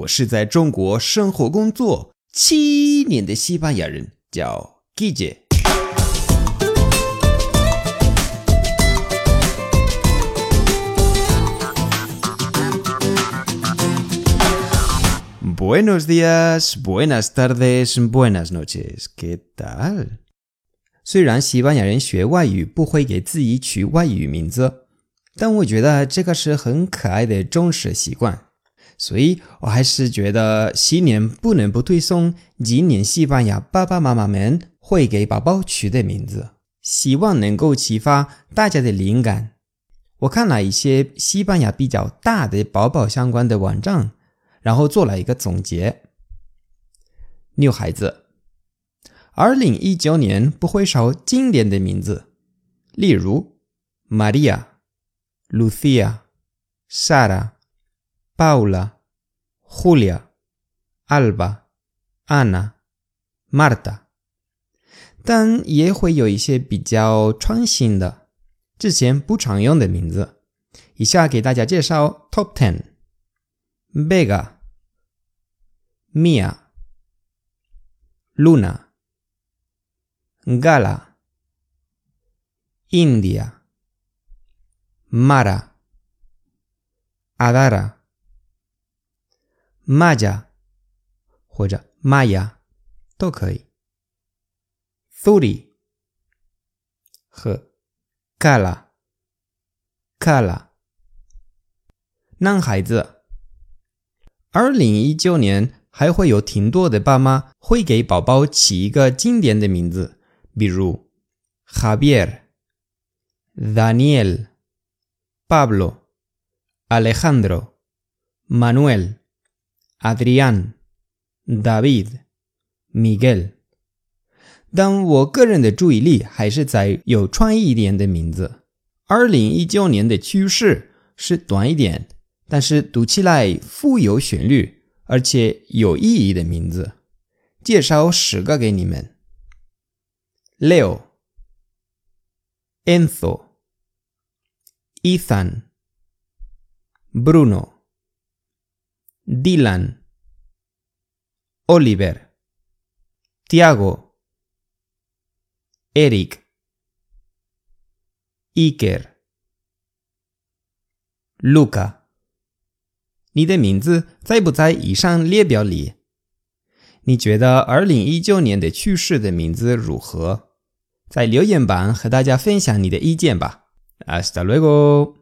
我是在中国生活工作七年的西班牙人，叫 Gigi。Buenos días, buenas tardes, buenas noches. ¿Qué tal? 虽然西班牙人学外语不会给自己取外语名字，但我觉得这个是很可爱的中式习惯，所以我还是觉得新年不能不推送今年西班牙爸爸妈妈们会给宝宝取的名字，希望能够启发大家的灵感。我看了一些西班牙比较大的宝宝相关的网站，然后做了一个总结。女孩子。二零一九年不会少经典的名字，例如 Maria、Lucia、Sara、Paula、Julia、Alba、Ana、Marta，但也会有一些比较创新的、之前不常用的名字。以下给大家介绍 Top Ten：Vega、Mia、Luna。Gala, India, Mara, Adara, Maya 或者 Maya 都可以。Thuri 和 Kala, Kala。男孩子，二零一九年还会有挺多的爸妈会给宝宝起一个经典的名字。比如 Javier、Daniel、Pablo、Alejandro、Manuel、Adrián、David、Miguel。但我个人的注意力还是在有创意一点的名字。二零一九年的趋势是短一点，但是读起来富有旋律而且有意义的名字。介绍十个给你们。Leo, Enzo, Ethan, Bruno, Dylan, Oliver, Tiago, Eric, Iker, Luca。你的名字在不在以上列表里？你觉得二零一九年的去世的名字如何？在留言板和大家分享你的意见吧。Hasta luego。